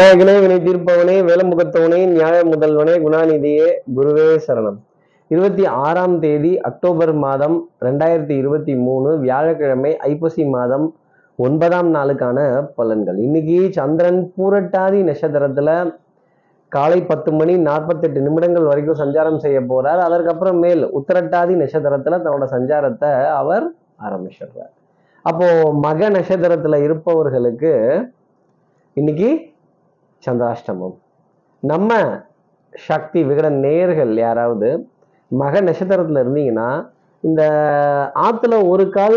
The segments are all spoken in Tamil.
விநாயகனே வினை தீர்ப்பவனே வேலமுகத்தவனே நியாய முதல்வனே குணாநிதியே குருவே சரணம். இருபத்தி ஆறாம் தேதி அக்டோபர் மாதம் ரெண்டாயிரத்தி இருபத்தி மூணு வியாழக்கிழமை ஐப்பசி மாதம் ஒன்பதாம் நாளுக்கான பலன்கள். இன்னைக்கு சந்திரன் பூரட்டாதி நட்சத்திரத்துல காலை பத்து மணி நாற்பத்தெட்டு நிமிடங்கள் வரைக்கும் சஞ்சாரம் செய்ய போறார். அதற்கப்புறம் மேல் உத்திரட்டாதி நட்சத்திரத்துல தன்னோட சஞ்சாரத்தை அவர் ஆரம்பிச்சிடுறார். அப்போ மக நட்சத்திரத்துல இருப்பவர்களுக்கு இன்னைக்கு சந்திராஷ்டமம். நம்ம சக்தி விகட நேயர்கள் யாராவது மக நட்சத்திரத்தில் இருந்தீங்கன்னா இந்த ஆற்றுல ஒரு கால்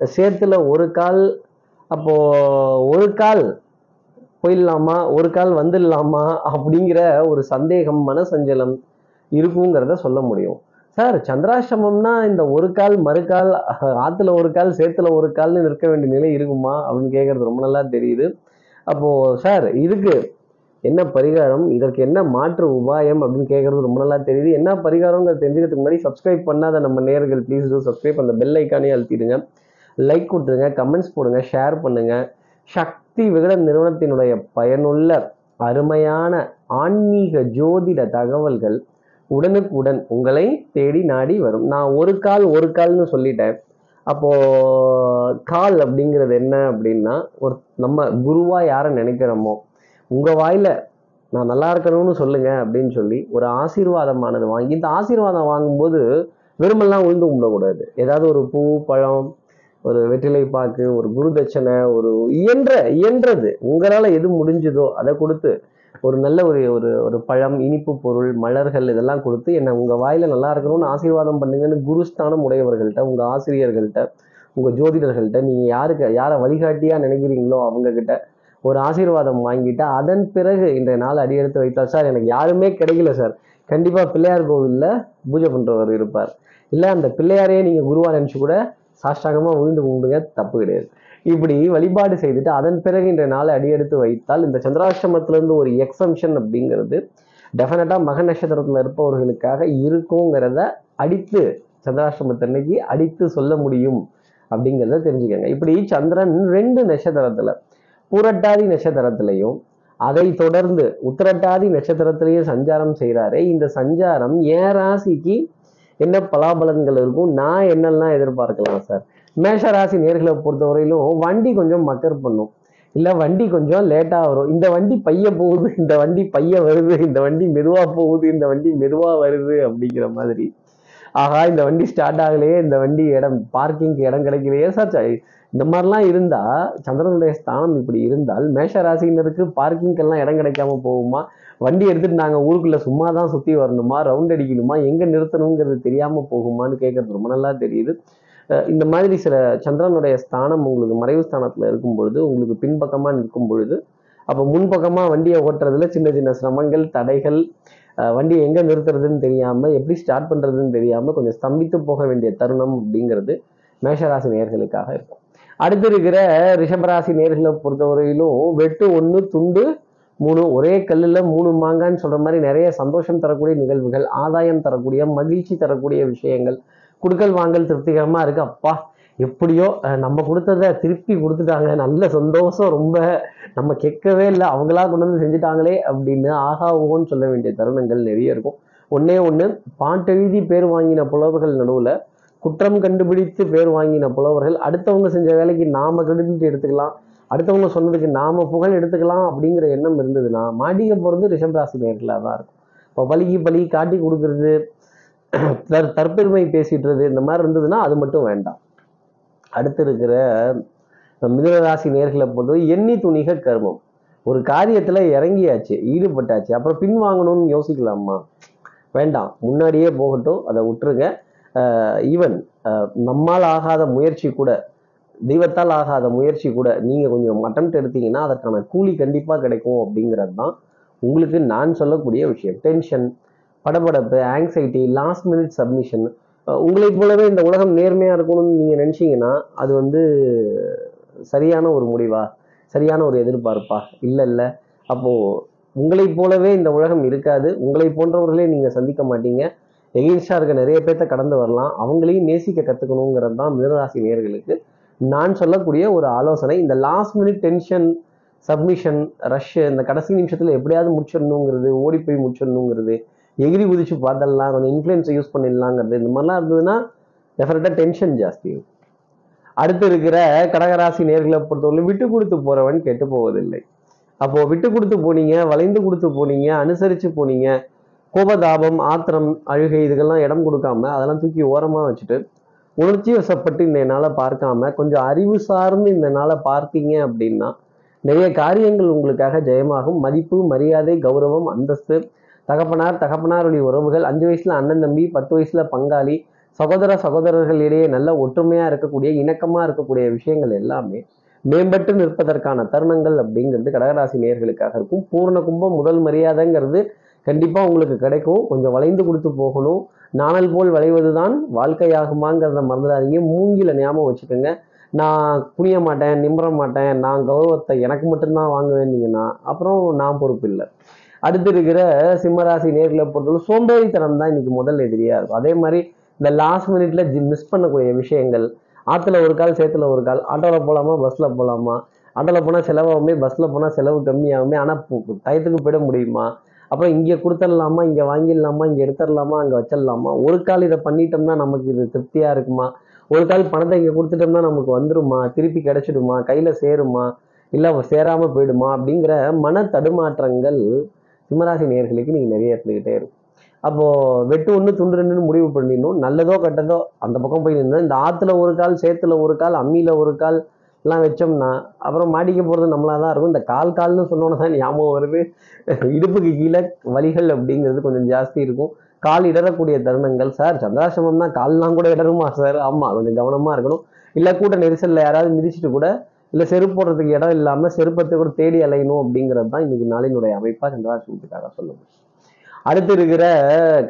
சேத்துல ஒரு கால் அப்போது ஒரு கால் போயிடலாமா ஒரு கால் வந்துடலாமா அப்படிங்கிற ஒரு சந்தேகம் மனசஞ்சலம் இருக்குங்கிறத சொல்ல முடியும். சார் சந்திராஷ்டமம்னா இந்த ஒரு கால் மறுகால் ஆற்றுல ஒரு கால் சேத்துல ஒரு கால்னு நிற்க வேண்டிய நிலை இருக்குமா அப்படின்னு கேட்குறது ரொம்ப நல்லா தெரியுது. அப்போது சார் இதுக்கு என்ன பரிகாரம்? இதற்கு என்ன மாற்று உபாயம் அப்படின்னு கேட்கறது ரொம்ப நல்லா தெரியுது. என்ன பரிகாரங்கிறது தெரிஞ்சுக்கிறதுக்கு முன்னாடி சப்ஸ்கிரைப் பண்ணாத நம்ம நேர்கள் ப்ளீஸ் டூ சப்ஸ்கிரைப் அந்த பெல் ஐக்கானே அழுத்திடுங்க. லைக் கொடுத்துருங்க கமெண்ட்ஸ் போடுங்க ஷேர் பண்ணுங்க. சக்தி விகடன் நிறுவனத்தினுடைய பயனுள்ள அருமையான ஆன்மீக ஜோதிட தகவல்கள் உடனுக்குடன் உங்களை தேடி நாடி வரும். நான் ஒரு கால் ஒரு கால்னு சொல்லிட்டேன். அப்போ கால் அப்படிங்கிறது என்ன அப்படின்னா ஒரு நம்ம குருவா யாரை நினைக்கிறோமோ உங்கள் வாயில் நான் நல்லா இருக்கணும்னு சொல்லுங்க அப்படின்னு சொல்லி ஒரு ஆசீர்வாதமானது வாங்கி இந்த ஆசீர்வாதம் வாங்கும்போது வெறுமெல்லாம் உழுந்து கும்பிடக்கூடாது. ஏதாவது ஒரு பூ பழம் ஒரு வெற்றிலை பாக்கு ஒரு குரு தட்சணை ஒரு இயன்ற இயன்றது. உங்களால் எது முடிஞ்சதோ அதை கொடுத்து ஒரு நல்ல ஒரு ஒரு ஒரு பழம் இனிப்பு பொருள் மலர்கள் இதெல்லாம் கொடுத்து என்ன உங்கள் வாயில் நல்லா இருக்கணும்னு ஆசீர்வாதம் பண்ணுங்கன்னு குருஸ்தானம் உடையவர்கள்ட்ட உங்கள் ஆசிரியர்கள்ட்ட உங்கள் ஜோதிடர்கள்ட்ட நீங்கள் யாருக்கு யாரை வழிகாட்டியாக நினைக்கிறீங்களோ அவங்கக்கிட்ட ஒரு ஆசீர்வாதம் வாங்கிட்டு அதன் பிறகு இன்றைய நாள் அடியெடுத்து வைத்தால் சார் எனக்கு யாருமே கிடைக்கல சார். கண்டிப்பாக பிள்ளையார் கோவிலில் பூஜை பண்ணுறவர் இருப்பார். இல்லை அந்த பிள்ளையாரையே நீங்கள் குருவாக நினச்சி கூட சாஷ்டாகமாக விழுந்து கும்பிடுங்க தப்பு கிடையாது. இப்படி வழிபாடு செய்துட்டு அதன் பிறகு இன்றைய நாளை அடியெடுத்து வைத்தால் இந்த சந்திராஷ்டமத்திலிருந்து ஒரு எக்ஸம்ஷன் அப்படிங்கிறது டெஃபினட்டாக மக நட்சத்திரத்தில் இருப்பவர்களுக்காக இருக்குங்கிறத அடித்து சந்திராஷ்டமத்தன்னைக்கு அடித்து சொல்ல முடியும் அப்படிங்கிறத தெரிஞ்சுக்கோங்க. இப்படி சந்திரன் ரெண்டு நட்சத்திரத்தில் புரட்டாதி நட்சத்திரத்திலையும் அதை தொடர்ந்து உத்திரட்டாதி நட்சத்திரத்திலையும் சஞ்சாரம் செய்கிறாரே இந்த சஞ்சாரம் என் ராசிக்கு என்ன பலாபலன்கள் இருக்கும்? நான் என்னெல்லாம் எதிர்பார்க்கலாம் சார்? மேஷ ராசி நேர்களை பொறுத்தவரையிலும் வண்டி கொஞ்சம் மக்கர் பண்ணும். இல்லை வண்டி கொஞ்சம் லேட்டாக வரும். இந்த வண்டி பைய போகுது இந்த வண்டி பைய வருது இந்த வண்டி மெதுவாக போகுது இந்த வண்டி மெதுவாக வருது அப்படிங்கிற மாதிரி. ஆகா இந்த வண்டி ஸ்டார்ட் ஆகலையே இந்த வண்டி இடம் பார்க்கிங்க்கு இடம் கிடைக்கலையே சார் இந்த மாதிரிலாம் இருந்தால் சந்திரனுடைய ஸ்தானம் இப்படி இருந்தால் மேஷ ராசினருக்கு பார்க்கிங்கெல்லாம் இடம் கிடைக்காம போகுமா? வண்டி எடுத்துட்டு நாங்கள் ஊருக்குள்ளே சும்மா தான் சுற்றி வரணுமா? ரவுண்ட் அடிக்கணுமா? எங்கே நிறுத்தணுங்கிறது தெரியாமல் போகுமான்னு கேட்கறது ரொம்ப நல்லா தெரியுது. இந்த மாதிரி சில சந்திரனுடைய ஸ்தானம் உங்களுக்கு மறைவு ஸ்தானத்தில் இருக்கும் பொழுது உங்களுக்கு பின்பக்கமாக நிற்கும் பொழுது அப்போ முன்பக்கமாக வண்டியை ஓட்டுறதுல சின்ன சின்ன சிரமங்கள் தடைகள் வண்டி வண்டியை எங்க நிறுத்துறதுன்னு தெரியாம எப்படி ஸ்டார்ட் பண்றதுன்னு தெரியாம கொஞ்சம் ஸ்தம்பித்து போக வேண்டிய தருணம் அப்படிங்கிறது மேஷராசி நேர்களுக்காக இருக்கும். அடுத்து இருக்கிற ரிஷபராசி நேர்களை பொறுத்தவரையிலும் வெட்டு ஒன்று துண்டு மூணு ஒரே கல்லில் மூணு மாங்கான்னு சொல்கிற மாதிரி நிறைய சந்தோஷம் தரக்கூடிய நிகழ்வுகள் ஆதாயம் தரக்கூடிய மகிழ்ச்சி தரக்கூடிய விஷயங்கள் குடுக்கல் வாங்கல் திருப்திகரமாக இருக்கு. அப்பா எப்படியோ நம்ம கொடுத்ததை திருப்பி கொடுத்துட்டாங்க. நல்ல சந்தோஷம் ரொம்ப நம்ம கேட்கவே இல்லை. அவங்களா கொண்டு வந்து செஞ்சுட்டாங்களே அப்படின்னு ஆகா ஓன்னு சொல்ல வேண்டிய தருணங்கள் நிறைய இருக்கும். ஒன்னே ஒன்று பாட்டெழுதி பேர் வாங்கின புலவர்கள் நடுவில் குற்றம் கண்டுபிடித்து பேர் வாங்கின புலவர்கள் அடுத்தவங்க செஞ்ச வேலைக்கு நாம கண்டுபிடித்து எடுத்துக்கலாம் அடுத்தவங்க சொன்னதுக்கு நாம புகழ் எடுத்துக்கலாம் அப்படிங்கிற எண்ணம் இருந்ததுன்னா மாடிக போகிறது ரிஷபராசி நேர்களாக தான் இருக்கும். இப்போ பலிக்கு பலி காட்டி கொடுக்கறது தற் தற்பெருமை பேசிட்டுறது இந்த மாதிரி இருந்ததுன்னா அது மட்டும் வேண்டாம். அடுத்து இருக்கிற மிதனராசி நேர்களை பொறுத்தவரை எண்ணி துணிக கர்மம். ஒரு காரியத்தில் இறங்கியாச்சு ஈடுபட்டாச்சு அப்புறம் பின் வாங்கணும்னு யோசிக்கலாமா? வேண்டாம் முன்னாடியே போகட்டும் அதை விட்டுருங்க. ஈவன் நம்மால் ஆகாத முயற்சி கூட தெய்வத்தால் ஆகாத முயற்சி கூட நீங்கள் கொஞ்சம் அட்டம்ப்ட் எடுத்தீங்கன்னா அதற்கான கூலி கண்டிப்பாக கிடைக்கும் அப்படிங்கிறது தான் உங்களுக்கு நான் சொல்லக்கூடிய விஷயம். டென்ஷன் படபடப்பு ஆங்ஸைட்டி லாஸ்ட் மினிட் சப்மிஷன் உங்களைப் போலவே இந்த உலகம் நேர்மையாக இருக்கணும்னு நீங்கள் நினச்சிங்கன்னா அது வந்து சரியான ஒரு முடிவா? சரியான ஒரு எதிர்பார்ப்பா? இல்லை இல்லை. அப்போது உங்களைப் போலவே இந்த உலகம் இருக்காது. உங்களை போன்றவர்களே நீங்கள் சந்திக்க மாட்டீங்க. எகெயின்ஸ்டாக இருக்க நிறைய பேர்த்த கடந்து வரலாம். அவங்களையும் நேசிக்க கற்றுக்கணுங்கிறது தான் மிதராசி நேர்களுக்கு நான் சொல்லக்கூடிய ஒரு ஆலோசனை. இந்த லாஸ்ட் மினிட் டென்ஷன் சப்மிஷன் ரஷ்ய இந்த கடைசி நிமிஷத்தில் எப்படியாவது முடிச்சிடணுங்கிறது ஓடி போய் முடிச்சிடணுங்கிறது எகிரி குதிச்சு பார்த்துடலாம் கொஞ்சம் இன்ஃப்ளூயன்ஸை யூஸ் பண்ணிடலாங்கிறது. இந்த மாதிரிலாம் இருந்ததுன்னா டெஃபினட்டாக டென்ஷன் ஜாஸ்தி. அடுத்து இருக்கிற கடகராசி நேர்களை பொறுத்தவரை விட்டு கொடுத்து போறவன் கெட்டு போவதில்லை. அப்போ விட்டு கொடுத்து போனீங்க வளைந்து கொடுத்து போனீங்க அனுசரிச்சு போனீங்க கோபதாபம் ஆத்திரம் அழுகை இதுக்கெல்லாம் இடம் கொடுக்காம அதெல்லாம் தூக்கி ஓரமாக வச்சுட்டு உணர்ச்சி வசப்பட்டு இந்த நாளை பார்க்காம கொஞ்சம் அறிவு சார்ந்து இந்த நாளை பார்த்தீங்க அப்படின்னா நிறைய காரியங்கள் உங்களுக்காக ஜெயமாகும். மதிப்பு மரியாதை கௌரவம் அந்தஸ்து தகப்பனார் தகப்பனாருடைய உறவுகள் அஞ்சு வயசுல அண்ணன் தம்பி பத்து வயசுல பங்காளி சகோதர சகோதரர்களிடையே நல்ல ஒற்றுமையா இருக்கக்கூடிய இணக்கமா இருக்கக்கூடிய விஷயங்கள் எல்லாமே மேம்பட்டு நிற்பதற்கான தருணங்கள் அப்படிங்கிறது கடகராசி நேர்களுக்காக இருக்கும். பூர்ண கும்பம் முதல் மரியாதைங்கிறது கண்டிப்பாக உங்களுக்கு கிடைக்கும். கொஞ்சம் வளைந்து கொடுத்து போகணும். நாணல் போல் வளைவதுதான் வாழ்க்கையாகுமாங்கிறத மறந்துடாதீங்க. மூங்கில ஞாபகம் வச்சுக்கோங்க. நான் புனிய மாட்டேன் நிமிர மாட்டேன் நான் கௌரவத்தை எனக்கு மட்டும்தான் வாங்குவேன்னீங்கன்னா அப்புறம் நான் பொறுப்பு இல்லை அடுத்து இருக்கிற சிம்மராசி நேர்களை பொறுத்தவரை சோம்பேறித்தனம் தான் இன்னைக்கு முதல் எதிரியாக இருக்கும். அதே மாதிரி இந்த லாஸ்ட் மினிட்ல மிஸ் பண்ணக்கூடிய விஷயங்கள் ஆற்றுல ஒரு கால் சேத்துல ஒரு கால் ஆட்டோவில் போகலாமா பஸ்ஸில் போகலாமா ஆட்டோவில் போனால் செலவாகுமே பஸ்ஸில் போனால் செலவு கம்மியாகுமே ஆனால் டயத்துக்கு போயிட முடியுமா? அப்புறம் இங்கே கொடுத்துடலாமா இங்கே வாங்கிடலாமா இங்கே எடுத்துடலாமா அங்கே வச்சிடலாமா? ஒரு கால் இதை பண்ணிட்டோம்னா நமக்கு இது திருப்தியாக இருக்குமா? ஒரு கால் பணத்தை இங்கே கொடுத்துட்டோம்னா நமக்கு வந்துருமா? திருப்பி கிடைச்சிடுமா? கையில் சேருமா? இல்லை சேராமல் போயிடுமா? அப்படிங்கிற மன தடுமாற்றங்கள் சிம்மராசி நேர்களுக்கு நீங்கள் நிறைய இருந்துக்கிட்டே இருக்கும். அப்போ வெட்டு ஒன்று துண்டு ரெண்டுன்னு முடிவு பண்ணிடணும். நல்லதோ கெட்டதோ அந்த பக்கம் போய் நின்று இந்த ஆற்றுல ஒரு கால் சேத்துல ஒரு கால் அம்மியில் ஒரு கால் எல்லாம் வச்சோம்னா அப்புறம் மாடிக்க போகிறது நம்மளாக தான் இருக்கும். இந்த கால் கால்னு சொன்னோன்னு தான் ஞாபகம் வருது. இடுப்புக்கு கீழே வலிகள் அப்படிங்கிறது கொஞ்சம் ஜாஸ்தி இருக்கும். கால் இடறக்கூடிய தருணங்கள். சார் சந்திராசிரமம்னா கால்லாம் கூட இடருமா சார்? ஆமாம் கொஞ்சம் கவனமாக இருக்கணும். இல்லை கூட்ட நெரிசலில் யாராவது மிதிச்சிட்டு கூட இல்லை செருப்பு போடுறதுக்கு இடம் இல்லாமல் செருப்பத்தை கூட தேடி அலையணும் அப்படிங்கிறது தான் இன்னைக்கு நாளினுடைய அமைப்பாக சந்திராசிரமத்துக்காக சொல்லணும் அடுத்து இருக்கிற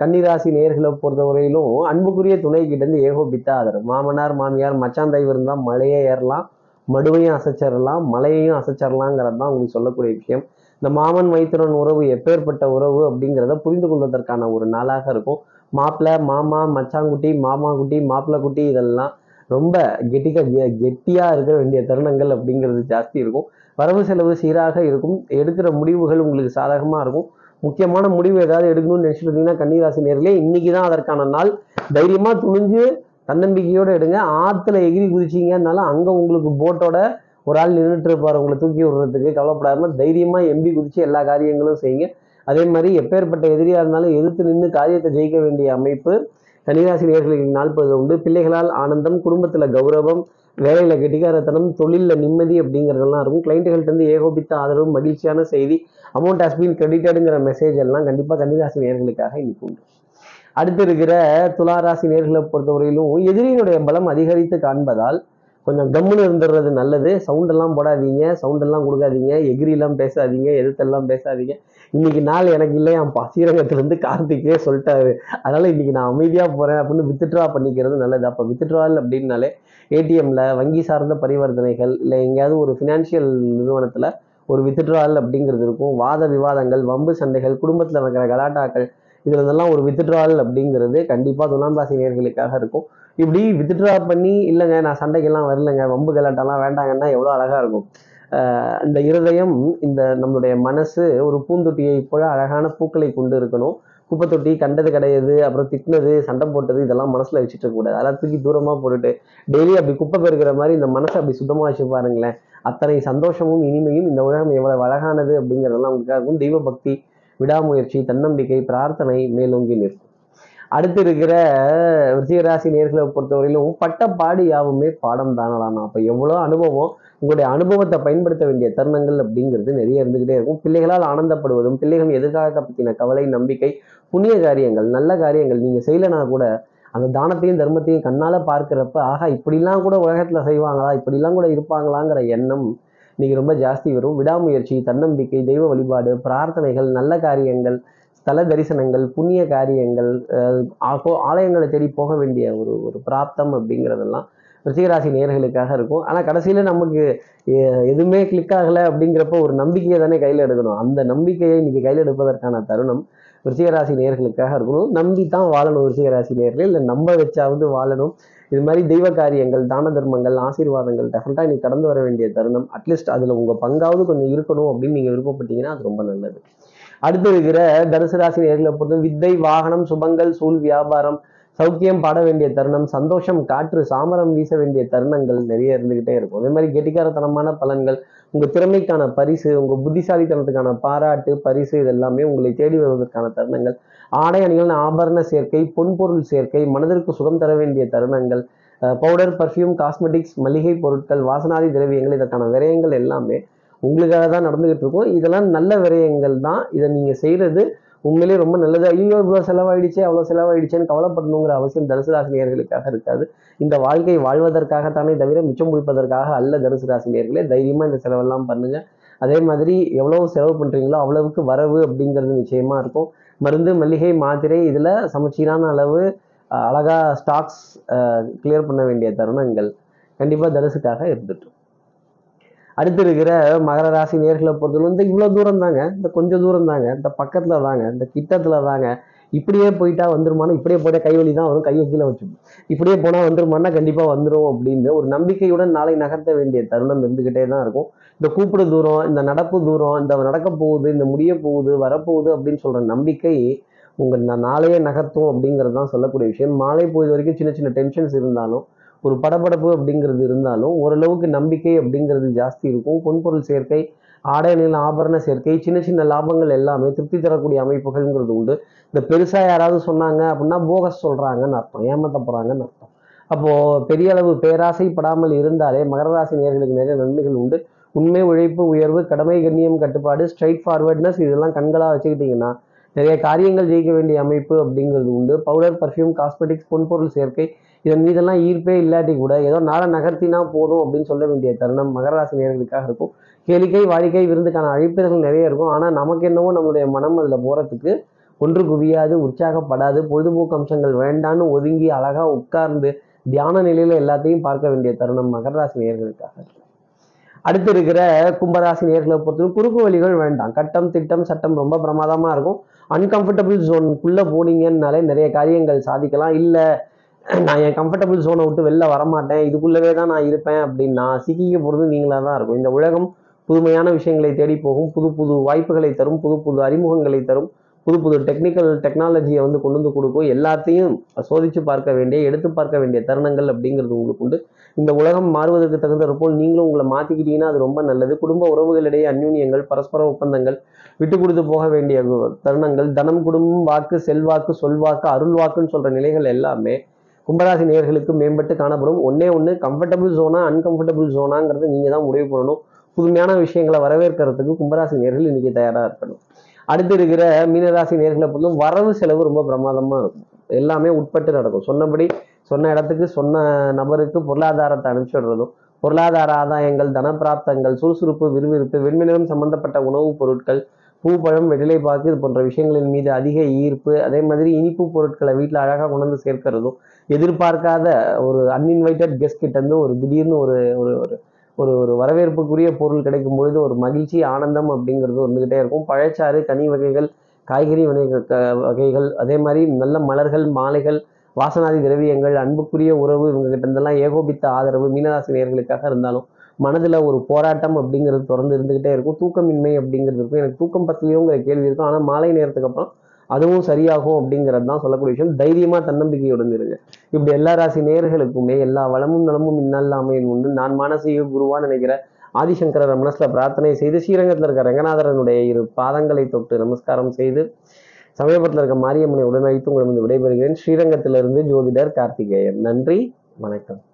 கன்னிராசி நேர்களை பொறுத்தவரையிலும் அன்புக்குரிய துணை கிட்டேருந்து ஏகோபித்த ஆதரவு. மாமனார் மாமியார் மச்சான் தைவர் இருந்தால் மலையே ஏறலாம் மடுவையும் அசைச்சிடலாம் மலையையும் அசைச்சிடலாங்கிறது தான் உங்களுக்கு சொல்லக்கூடிய விஷயம். இந்த மாமன் மைத்திரன் உறவு எப்பேற்பட்ட உறவு அப்படிங்கிறத புரிந்து கொள்வதற்கான ஒரு நாளாக இருக்கும். மாப்பிள்ளை மாமா மச்சாங்குட்டி மாமா குட்டி மாப்பிள்ளை குட்டி இதெல்லாம் ரொம்ப கெட்டிக்க கெட்டியாக இருக்க வேண்டிய தருணங்கள் அப்படிங்கிறது ஜாஸ்தி இருக்கும். வரவு செலவு சீராக இருக்கும். எடுக்கிற முடிவுகள் உங்களுக்கு சாதகமாக இருக்கும். முக்கியமான முடிவு ஏதாவது எடுக்கணும்னு நினச்சிட்டு இருந்தீங்கன்னா கன்னிராசி நேரிலே இன்னைக்கு தான் அதற்கான நாள். தைரியமாக துணிஞ்சு தன்னம்பிக்கையோடு எடுங்க. ஆற்றுல எகிரி குதிச்சிங்கன்னாலும் அங்கே உங்களுக்கு போட்டோட ஒரு ஆள் நின்றுட்டு இருப்பார். உங்களை தூக்கி விடுறதுக்கு கவலைப்படாம தைரியமாக எம்பி குதிச்சு எல்லா காரியங்களும் செய்யுங்க. அதே மாதிரி எப்பேற்பட்ட எதிரியாக இருந்தாலும் எதிர்த்து நின்று காரியத்தை ஜெயிக்க வேண்டிய அமைப்பு கன்னிராசி நேர்களுக்கு நாற்பது உண்டு. பிள்ளைகளால் ஆனந்தம் குடும்பத்தில் கௌரவம் வேலையில் கெட்டிகாரத்தனம் தொழிலில் நிம்மதி அப்படிங்கிறதெல்லாம் இருக்கும். கிளைண்ட்டுகள்ட்ட ஏகோபித்த ஆதரவு மகிழ்ச்சியான செய்தி அமௌண்ட் ஹஸ் பீன் கிரெடிட்டடுங்கிற மெசேஜ் எல்லாம் கண்டிப்பாக கன்னிராசி நேர்களுக்காக இன்னைக்கு உண்டு. அடுத்து இருக்கிற துளாராசி நேர்களை பொறுத்தவரையிலும் எதிரியினுடைய பலம் அதிகரித்து காண்பதால் கொஞ்சம் கம்முன்னு இருந்துடுறது நல்லது. சவுண்டெல்லாம் போடாதீங்க. சவுண்டெல்லாம் கொடுக்காதீங்க. எகிரிலாம் பேசாதீங்க. எதிர்த்தெல்லாம் பேசாதீங்க. இன்னைக்கு நாள் எனக்கு இல்லையாம்ப்பா. ஸ்ரீரங்கத்திலேருந்து கார்த்திகே சொல்லிட்டாரு. அதனால இன்னைக்கு நான் அமைதியாக போகிறேன் அப்படின்னு வித்ட்ரா பண்ணிக்கிறது நல்லது. அப்போ வித்ட்ரால் அப்படின்னாலே ஏடிஎம்ல வங்கி சார்ந்த பரிவர்த்தனைகள் இல்லை எங்கேயாவது ஒரு ஃபினான்ஷியல் நிறுவனத்தில் ஒரு வித்ட்ரால் அப்படிங்கிறது இருக்கும். வாத விவாதங்கள் வம்பு சண்டைகள் குடும்பத்தில் நடக்கிற கலாட்டாக்கள் இதுல இதெல்லாம் ஒரு வித்ட்ரால் அப்படிங்கிறது கண்டிப்பாக துலாம் ராசி நேர்களுக்காக இருக்கும். இப்படி வித்ட்ரா பண்ணி இல்லைங்க நான் சண்டைக்கெல்லாம் வரலங்க வம்பு கலாட்டெல்லாம் வேண்டாங்கன்னா எவ்வளோ அழகாக இருக்கும். இந்த இருதயம் இந்த நம்மளுடைய மனசு ஒரு பூந்தொட்டியை போல அழகான பூக்களை கொண்டு இருக்கணும். குப்பை தொட்டி கண்டது கிடையாது அப்புறம் திட்டினது சண்டை போட்டது இதெல்லாம் மனசுல வச்சுட்டு கூடாது. அதெல்லாம் தூக்கி தூரமா போட்டுட்டு டெய்லி அப்படி குப்பை பெருக்கிற மாதிரி இந்த மனசை அப்படி சுத்தமாக வச்சு பாருங்களேன். அத்தனை சந்தோஷமும் இனிமையும் இந்த உலகம் எவ்வளவு அழகானது அப்படிங்கிறதெல்லாம் உங்களுக்காக தெய்வ பக்தி விடாமுயற்சி தன்னம்பிக்கை பிரார்த்தனை மேலோங்கி நிற்கும். அடுத்து இருக்கிற ரிஷிகராசி நேர்களை பொறுத்தவரையிலும் பட்ட பாடு யாவுமே பாடம் தானலாம் அப்போ எவ்வளோ அனுபவம்? உங்களுடைய அனுபவத்தை பயன்படுத்த வேண்டிய தருணங்கள் அப்படிங்கிறது நிறைய இருந்துகிட்டே இருக்கும். பிள்ளைகளால் ஆனந்தப்படுவதும் பிள்ளைகள் எதிர்காலத்தை பற்றின கவலை நம்பிக்கை புண்ணிய காரியங்கள் நல்ல காரியங்கள் நீங்கள் செய்யலைனா கூட அந்த தானத்தையும் தர்மத்தையும் கண்ணால் பார்க்குறப்ப ஆஹா இப்படிலாம் கூட உலகத்தில் செய்வாங்களா? இப்படிலாம் கூட இருப்பாங்களாங்கிற எண்ணம் இன்னைக்கு ரொம்ப ஜாஸ்தி வரும். விடாமுயற்சி தன்னம்பிக்கை தெய்வ வழிபாடு பிரார்த்தனைகள் நல்ல காரியங்கள் ஸ்தல தரிசனங்கள் புண்ணிய காரியங்கள் ஆலயங்களை தேடி போக வேண்டிய ஒரு ஒரு பிராப்தம் அப்படிங்கிறதெல்லாம் ரிஷிகராசி நேர்களுக்காக இருக்கும். ஆனால் கடைசியில் நமக்கு எதுவுமே கிளிக் ஆகலை அப்படிங்கிறப்ப ஒரு நம்பிக்கையை தானே கையில் எடுக்கணும். அந்த நம்பிக்கையை இன்னைக்கு கையில் எடுப்பதற்கான தருணம் ரிஷிகராசி நேர்களுக்காக இருக்கணும். நம்பி தான் வாழணும் ரிஷிகராசி நேர்கள். இல்லை நம்ப வச்சாவது வாழணும். இது மாதிரி தெய்வ காரியங்கள் தான தர்மங்கள் ஆசீர்வாதங்கள் டெஃபினட்டாக நீ கடந்து வர வேண்டிய தருணம். அட்லீஸ்ட் அதில் உங்கள் பங்காவது கொஞ்சம் இருக்கணும் அப்படின்னு நீங்கள் விருப்பப்பட்டீங்கன்னா அது ரொம்ப நல்லது. அடுத்து இருக்கிற தனுசு ராசி நேர்களை பொறுத்த வித்தை வாகனம் சுபங்கள் சூழ் வியாபாரம் சௌக்கியம் பாட வேண்டிய தருணம் சந்தோஷம் காற்று சாமரம் வீச வேண்டிய தருணங்கள் நிறைய இருந்துகிட்டே இருக்கும். அதே மாதிரி கெட்டிக்காரத்தனமான பலன்கள் உங்க திறமைக்கான பரிசு உங்க புத்திசாலித்தனத்துக்கான பாராட்டு பரிசு இதெல்லாமே உங்களை தேடி வருவதற்கான தருணங்கள். ஆடை அணிகள் ஆபரண சேர்க்கை பொன்பொருள் சேர்க்கை மனதிற்கு சுகம் தர வேண்டிய தருணங்கள் பவுடர் பர்ஃப்யூம் காஸ்மெட்டிக்ஸ் மளிகை பொருட்கள் வாசனாதி திரவியங்கள் இதற்கான விரயங்கள் எல்லாமே உங்களுக்காக தான் நடந்துகிட்டு இருக்கும் இதெல்லாம் நல்ல விரயங்கள் தான். இதை நீங்கள் செய்கிறது உண்மையிலேயே ரொம்ப நல்லது. ஐயோ இவ்வளோ செலவாயிடுச்சு அவ்வளோ செலவாயிடுச்சேன்னு கவலைப்படணுங்கிற அவசியம் தனுசு ராசினியர்களுக்காக இருக்காது. இந்த வாழ்க்கை வாழ்வதற்காகத்தானே தவிர மிச்சம் முடிப்பதற்காக அல்ல தனுசு ராசினியர்களே தைரியமாக இந்த செலவெல்லாம் பண்ணுங்க. அதே மாதிரி எவ்வளவு செலவு பண்ணுறீங்களோ அவ்வளவுக்கு வரவு அப்படிங்கிறது நிச்சயமாக இருக்கும். மருந்து மல்லிகை மாத்திரை இதில் சமச்சீரான அளவு அழகா ஸ்டாக்ஸ் கிளியர் பண்ண வேண்டிய தருணங்கள் கண்டிப்பாக தனுசுக்காக இருந்துட்டு அடுத்து இருக்கிற மகர ராசி நேர்களை பொறுத்தவரை இந்த இவ்வளோ தூரம் தாங்க இந்த கொஞ்சம் தூரம் தாங்க இந்த பக்கத்தில் தாங்க இந்த கிட்டத்தில் தாங்க இப்படியே போயிட்டா வந்துருமானா இப்படியே போயிட்டா கைவலி தான் வரும். கையை கீழே வச்சு இப்படியே போனால் வந்துருமானா கண்டிப்பாக வந்துடும் அப்படின்னு ஒரு நம்பிக்கையுடன் நாளை நகர்த்த வேண்டிய தருணம் இருந்துக்கிட்டே தான் இருக்கும். இந்த கூப்பிடு தூரம் இந்த நடப்பு தூரம் இந்த நடக்க போகுது இந்த முடிய போகுது வரப்போகுது அப்படின்னு சொல்கிற நம்பிக்கை உங்கள் நாளையே நகர்த்தும் அப்படிங்கிறது தான் சொல்லக்கூடிய விஷயம். மாலை போகுது வரைக்கும் சின்ன சின்ன டென்ஷன்ஸ் இருந்தாலும் ஒரு படபடப்பு அப்படிங்கிறது இருந்தாலும் ஓரளவுக்கு நம்பிக்கை அப்படிங்கிறது ஜாஸ்தி இருக்கும். பொன்பொருள் சேர்க்கை ஆடை நில ஆபரண சேர்க்கை சின்ன சின்ன லாபங்கள் எல்லாமே திருப்தி தரக்கூடிய அமைப்புகள்ங்கிறது உண்டு. இந்த பெருசாக யாராவது சொன்னாங்க அப்படின்னா போகஸ் சொல்கிறாங்கன்னு அர்த்தம். ஏமாத்த போகிறாங்கன்னு அர்த்தம். அப்போது பெரிய அளவு பேராசைப்படாமல் இருந்தாலே மகர ராசி நேர்களுக்கு நிறைய நன்மைகள் உண்டு. உண்மை உழைப்பு உயர்வு கடமை கண்ணியம் கட்டுப்பாடு ஸ்ட்ரைட் ஃபார்வர்ட்னஸ் இதெல்லாம் கண்களாக வச்சுக்கிட்டிங்கன்னா நிறைய காரியங்கள் ஜெயிக்க வேண்டிய அமைப்பு அப்படிங்கிறது உண்டு. பவுடர் பர்ஃப்யூம் காஸ்மெட்டிக்ஸ் பொன்பொருள் சேர்க்கை இதன் மீதெல்லாம் ஈர்ப்பே இல்லாட்டி கூட ஏதோ நாளை நகர்த்தினா போதும் அப்படின்னு சொல்ல வேண்டிய தருணம் மகராசி நேர்களுக்காக இருக்கும். கேளிக்கை வாடிக்கை விருந்துக்கான அழைப்பினர்கள் நிறைய இருக்கும். ஆனால் நமக்கு என்னவோ நம்மளுடைய மனம் அதில் போகிறதுக்கு ஒன்று குவியாது உற்சாகப்படாது பொழுதுபோக்கு அம்சங்கள் வேண்டான்னு ஒதுங்கி அழகாக உட்கார்ந்து தியான நிலையில் எல்லாத்தையும் பார்க்க வேண்டிய தருணம் மகராசி நேர்களுக்காக அடுத்து இருக்கிற கும்பராசி நேர்களை பொறுத்தவரை குறுக்கு வழிகள் வேண்டாம். கட்டம் திட்டம் சட்டம் ரொம்ப பிரமாதமாக இருக்கும். அன்கம்ஃபர்டபுள் ஜோனுக்குள்ளே போனீங்கன்னாலே நிறைய காரியங்கள் சாதிக்கலாம். இல்லை நான் என் கம்ஃபர்டபுள் ஜோனை விட்டு வெளில வரமாட்டேன். இதுக்குள்ளவே தான் நான் இருப்பேன் அப்படின்னா சிக்கிக்க போகிறது நீங்களாக தான் இருக்கும். இந்த உலகம் புதுமையான விஷயங்களை தேடி போகும். புது புது வாய்ப்புகளை தரும். புது புது அறிமுகங்களை தரும். புது புது டெக்னிக்கல் டெக்னாலஜியை வந்து கொண்டு வந்து கொடுக்கும். எல்லாத்தையும் சோதித்து பார்க்க வேண்டிய எடுத்து பார்க்க வேண்டிய தருணங்கள் அப்படிங்கிறது உங்களுக்கு உண்டு. இந்த உலகம் மாறுவதற்கு தகுந்த போல் நீங்களும் உங்களை மாற்றிக்கிட்டீங்கன்னா அது ரொம்ப நல்லது. குடும்ப உறவுகளிடையே அந்யூன்யங்கள் பரஸ்பர ஒப்பந்தங்கள் விட்டு கொடுத்து போக வேண்டிய தருணங்கள் தனம் குடும்பம் வாக்கு செல்வாக்கு சொல்வாக்கு அருள் வாக்குன்னு சொல்கிற நிலைகள் எல்லாமே கும்பராசி நேர்களுக்கு மேம்பட்டு காணப்படும். ஒன்னே ஒன்று கம்ஃபர்டபுள் ஜோனா அன்கம்ஃபர்டபுள் ஜோனாங்கிறது நீங்கள் தான் முடிவு பண்ணணும். புதுமையான விஷயங்களை வரவேற்கிறதுக்கு கும்பராசி நேர்கள் இன்னைக்கு தயாராக இருக்கணும். அடுத்து இருக்கிற மீனராசி நேர்களை பொறுத்தும் வரவு செலவு ரொம்ப பிரமாதமாக இருக்கும். எல்லாமே உட்பட்டு நடக்கும். சொன்னபடி சொன்ன இடத்துக்கு சொன்ன நபருக்கு பொருளாதாரத்தை அனுப்பிச்சுடுறதும் பொருளாதார ஆதாயங்கள் தனப்பிராப்தங்கள் சுறுசுறுப்பு விறுவிறுப்பு வெண்மினம் சம்பந்தப்பட்ட உணவுப் பொருட்கள் பூப்பழம் பழம் வெற்றிலை பாக்கு இது போன்ற விஷயங்களின் மீது அதிக ஈர்ப்பு அதே மாதிரி இனிப்பு பொருட்களை வீட்டில் அழகாக கொண்டு வந்து சேர்க்கிறதும் எதிர்பார்க்காத ஒரு அன்இன்வைட்டட் கெஸ்ட் கிட்டேருந்து ஒரு திடீர்னு ஒரு ஒரு ஒரு ஒரு ஒரு வரவேற்புக்குரிய பொருள் கிடைக்கும் பொழுது ஒரு மகிழ்ச்சி ஆனந்தம் அப்படிங்கிறது வந்துகிட்டே இருக்கும். பழச்சாறு கனி வகைகள் காய்கறி வகைகள் அதே மாதிரி நல்ல மலர்கள் மாலைகள் வாசனாதி திரவியங்கள் அன்புக்குரிய உறவு இவங்க கிட்ட இருந்தெல்லாம் ஏகோபித்த ஆதரவு மீனராசினியர்களுக்காக இருந்தாலும் மனதில் ஒரு போராட்டம் அப்படிங்கிறது தொடர்ந்து இருந்துக்கிட்டே இருக்கும். தூக்கமின்மை அப்படிங்கிறது இருக்கும். எனக்கு தூக்கம் பத்தலையோங்கிற கேள்வி இருக்கும். ஆனால் மாலை நேரத்துக்கு அப்புறம் அதுவும் சரியாகும் அப்படிங்கிறது தான் சொல்லக்கூடிய விஷயம். தைரியமாக தன்னம்பிக்கையுடன் இருங்க இப்படி எல்லா ராசி நேர்களுக்குமே எல்லா வளமும் நலமும் இன்னால்லாமையின் உண்டு. நான் மானசீக குருவான்னு நினைக்கிற ஆதிசங்கர மனசில் பிரார்த்தனை செய்து ஸ்ரீரங்கத்தில் இருக்க ரங்கநாதரனுடைய இரு பாதங்களை தொட்டு நமஸ்காரம் செய்து சமயபுரத்தில் இருக்க மாரியம்மனை உடன் வைத்து உங்களிடம் விடைபெறுகிறேன். ஸ்ரீரங்கத்திலிருந்து ஜோதிடர் கார்த்திகேயன். நன்றி. வணக்கம்.